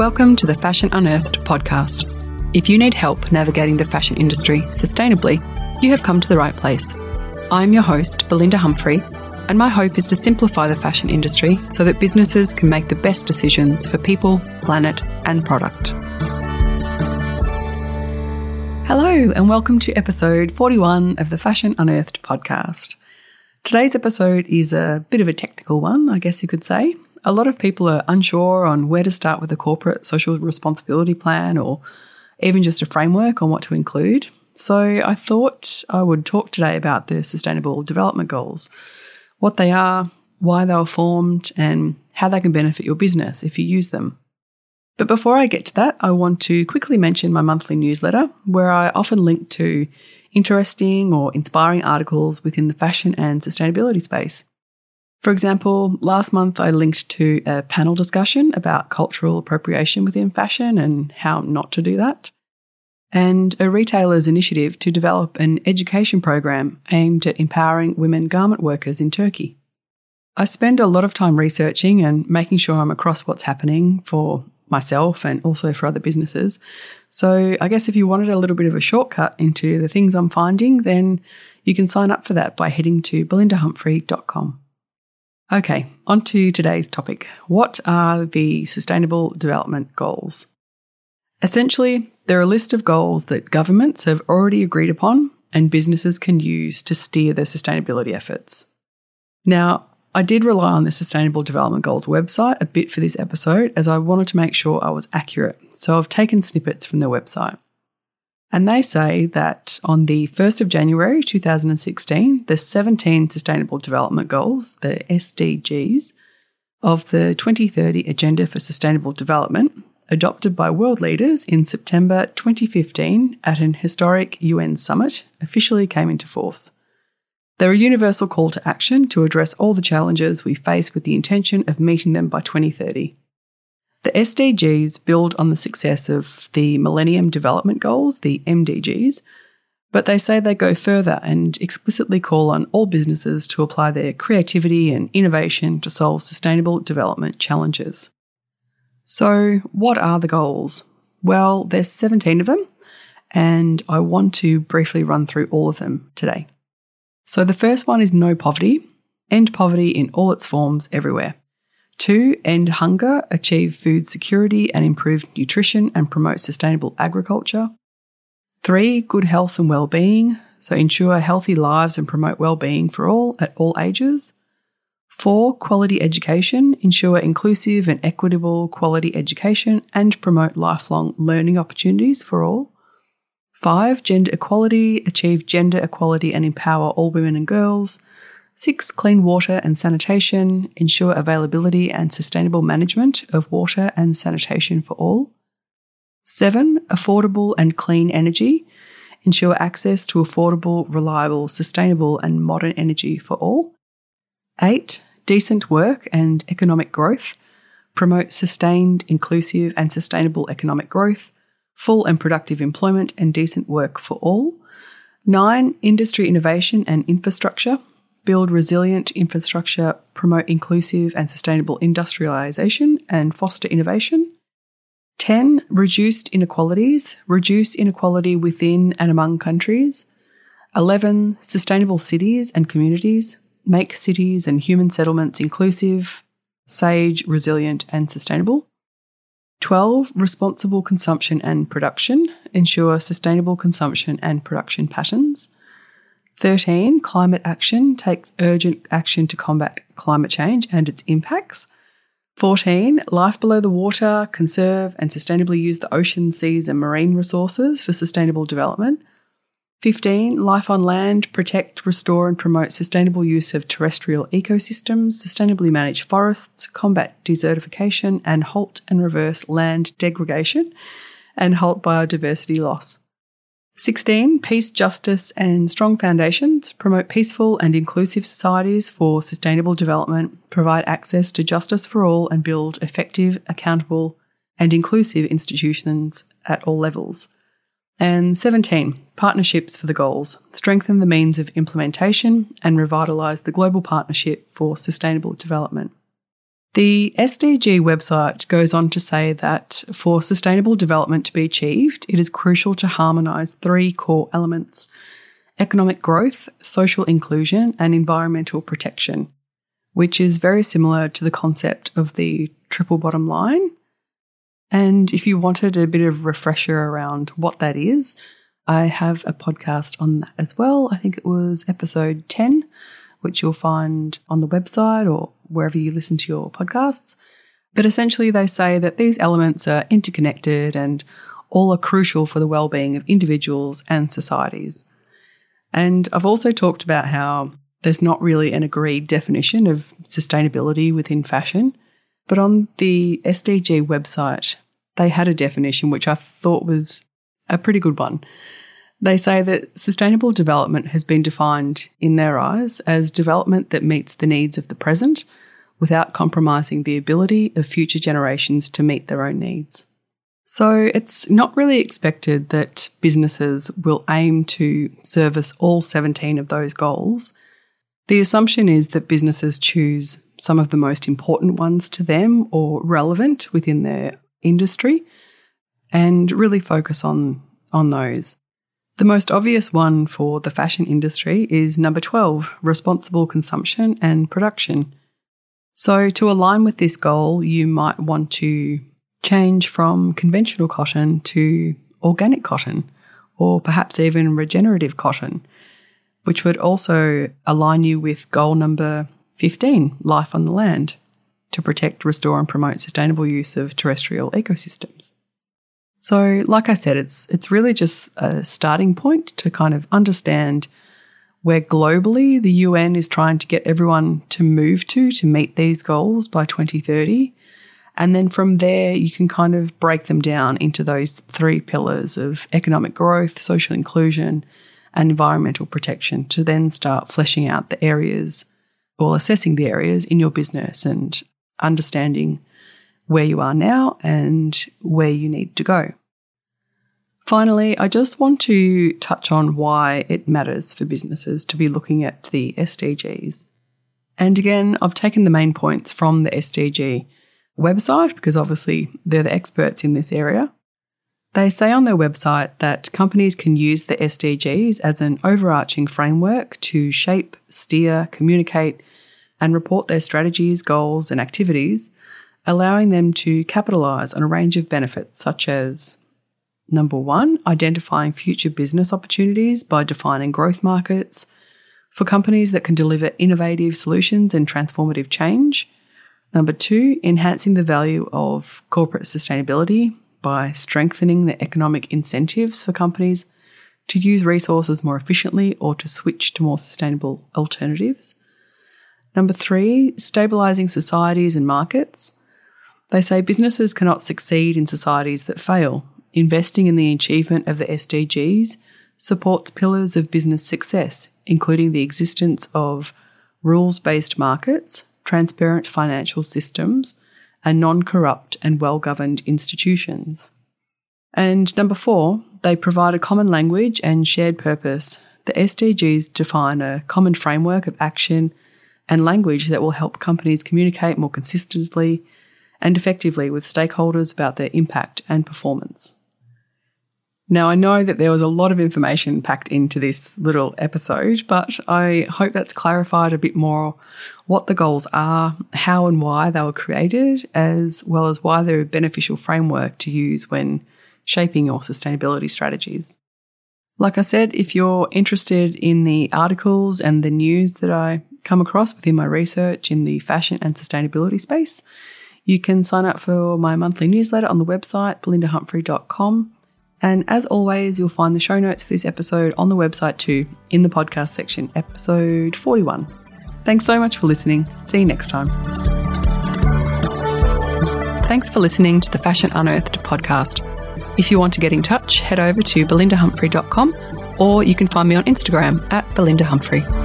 Welcome to the Fashion Unearthed podcast. If you need help navigating the fashion industry sustainably, you have come to the right place. I'm your host, Belinda Humphrey, and my hope is to simplify the fashion industry so that businesses can make the best decisions for people, planet, and product. Hello, and welcome to episode 41 of the Fashion Unearthed podcast. Today's episode is a bit of a technical one, I guess you could say. A lot of people are unsure on where to start with a corporate social responsibility plan or even just a framework on what to include. So I thought I would talk today about the Sustainable Development Goals, what they are, why they were formed, and how they can benefit your business if you use them. But before I get to that, I want to quickly mention my monthly newsletter, where I often link to interesting or inspiring articles within the fashion and sustainability space. For example, last month I linked to a panel discussion about cultural appropriation within fashion and how not to do that, and a retailer's initiative to develop an education program aimed at empowering women garment workers in Turkey. I spend a lot of time researching and making sure I'm across what's happening for myself and also for other businesses. So, I guess if you wanted a little bit of a shortcut into the things I'm finding, then you can sign up for that by heading to belindahumphrey.com. Okay, on to today's topic. What are the Sustainable Development Goals? Essentially, they're a list of goals that governments have already agreed upon and businesses can use to steer their sustainability efforts. Now, I did rely on the Sustainable Development Goals website a bit for this episode as I wanted to make sure I was accurate, so I've taken snippets from their website. And they say that on the 1st of January 2016, the 17 Sustainable Development Goals, the SDGs, of the 2030 Agenda for Sustainable Development, adopted by world leaders in September 2015 at an historic UN summit, officially came into force. They're a universal call to action to address all the challenges we face with the intention of meeting them by 2030. The SDGs build on the success of the Millennium Development Goals, the MDGs, but they say they go further and explicitly call on all businesses to apply their creativity and innovation to solve sustainable development challenges. So, what are the goals? Well, there's 17 of them, and I want to briefly run through all of them today. So, the first one is no poverty, end poverty in all its forms everywhere. Two, end hunger, achieve food security and improve nutrition and promote sustainable agriculture. Three, good health and well-being, so ensure healthy lives and promote well-being for all at all ages. Four, quality education, ensure inclusive and equitable quality education and promote lifelong learning opportunities for all. Five, gender equality, achieve gender equality and empower all women and girls. Six, clean water and sanitation, ensure availability and sustainable management of water and sanitation for all. Seven, affordable and clean energy, ensure access to affordable, reliable, sustainable, and modern energy for all. Eight, decent work and economic growth, promote sustained, inclusive, and sustainable economic growth, full and productive employment, and decent work for all. Nine, industry innovation and infrastructure, build resilient infrastructure, promote inclusive and sustainable industrialisation, and foster innovation. 10. Reduced inequalities, reduce inequality within and among countries. 11. Sustainable cities and communities, make cities and human settlements inclusive, sage, resilient, and sustainable. 12. Responsible consumption and production, ensure sustainable consumption and production patterns. 13. Climate action. Take urgent action to combat climate change and its impacts. 14. Life below the water. Conserve and sustainably use the ocean, seas, and marine resources for sustainable development. 15. Life on land. Protect, restore, and promote sustainable use of terrestrial ecosystems, sustainably manage forests, combat desertification, and halt and reverse land degradation, and halt biodiversity loss. 16. Peace, justice, and strong foundations promote peaceful and inclusive societies for sustainable development, provide access to justice for all, and build effective, accountable, and inclusive institutions at all levels. And 17. Partnerships for the goals strengthen the means of implementation and revitalise the global partnership for sustainable development. The SDG website goes on to say that for sustainable development to be achieved, it is crucial to harmonise three core elements economic growth, social inclusion, and environmental protection, which is very similar to the concept of the triple bottom line. And if you wanted a bit of refresher around what that is, I have a podcast on that as well. I think it was episode 10, which you'll find on the website or wherever you listen to your podcasts. But essentially, they say that these elements are interconnected and all are crucial for the well-being of individuals and societies. And I've also talked about how there's not really an agreed definition of sustainability within fashion. But on the SDG website, they had a definition which I thought was a pretty good one. They say that sustainable development has been defined in their eyes as development that meets the needs of the present without compromising the ability of future generations to meet their own needs. So it's not really expected that businesses will aim to service all 17 of those goals. The assumption is that businesses choose some of the most important ones to them or relevant within their industry and really focus on, on those. The most obvious one for the fashion industry is number 12 responsible consumption and production. So, to align with this goal, you might want to change from conventional cotton to organic cotton, or perhaps even regenerative cotton, which would also align you with goal number 15 life on the land to protect, restore, and promote sustainable use of terrestrial ecosystems. So, like I said, it's it's really just a starting point to kind of understand where globally the UN is trying to get everyone to move to to meet these goals by 2030. And then from there, you can kind of break them down into those three pillars of economic growth, social inclusion, and environmental protection to then start fleshing out the areas or assessing the areas in your business and understanding where you are now and where you need to go. Finally, I just want to touch on why it matters for businesses to be looking at the SDGs. And again, I've taken the main points from the SDG website because obviously they're the experts in this area. They say on their website that companies can use the SDGs as an overarching framework to shape, steer, communicate, and report their strategies, goals, and activities allowing them to capitalize on a range of benefits such as number one, identifying future business opportunities by defining growth markets for companies that can deliver innovative solutions and transformative change. Number two, enhancing the value of corporate sustainability by strengthening the economic incentives for companies to use resources more efficiently or to switch to more sustainable alternatives. Number three, stabilizing societies and markets they say businesses cannot succeed in societies that fail. Investing in the achievement of the SDGs supports pillars of business success, including the existence of rules based markets, transparent financial systems, and non corrupt and well governed institutions. And number four, they provide a common language and shared purpose. The SDGs define a common framework of action and language that will help companies communicate more consistently and effectively with stakeholders about their impact and performance. Now, I know that there was a lot of information packed into this little episode, but I hope that's clarified a bit more what the goals are, how and why they were created, as well as why they're a beneficial framework to use when shaping your sustainability strategies. Like I said, if you're interested in the articles and the news that I come across within my research in the fashion and sustainability space, you can sign up for my monthly newsletter on the website, belindahumphrey.com. And as always, you'll find the show notes for this episode on the website too, in the podcast section, episode 41. Thanks so much for listening. See you next time. Thanks for listening to the Fashion Unearthed podcast. If you want to get in touch, head over to belindahumphrey.com or you can find me on Instagram at belindahumphrey.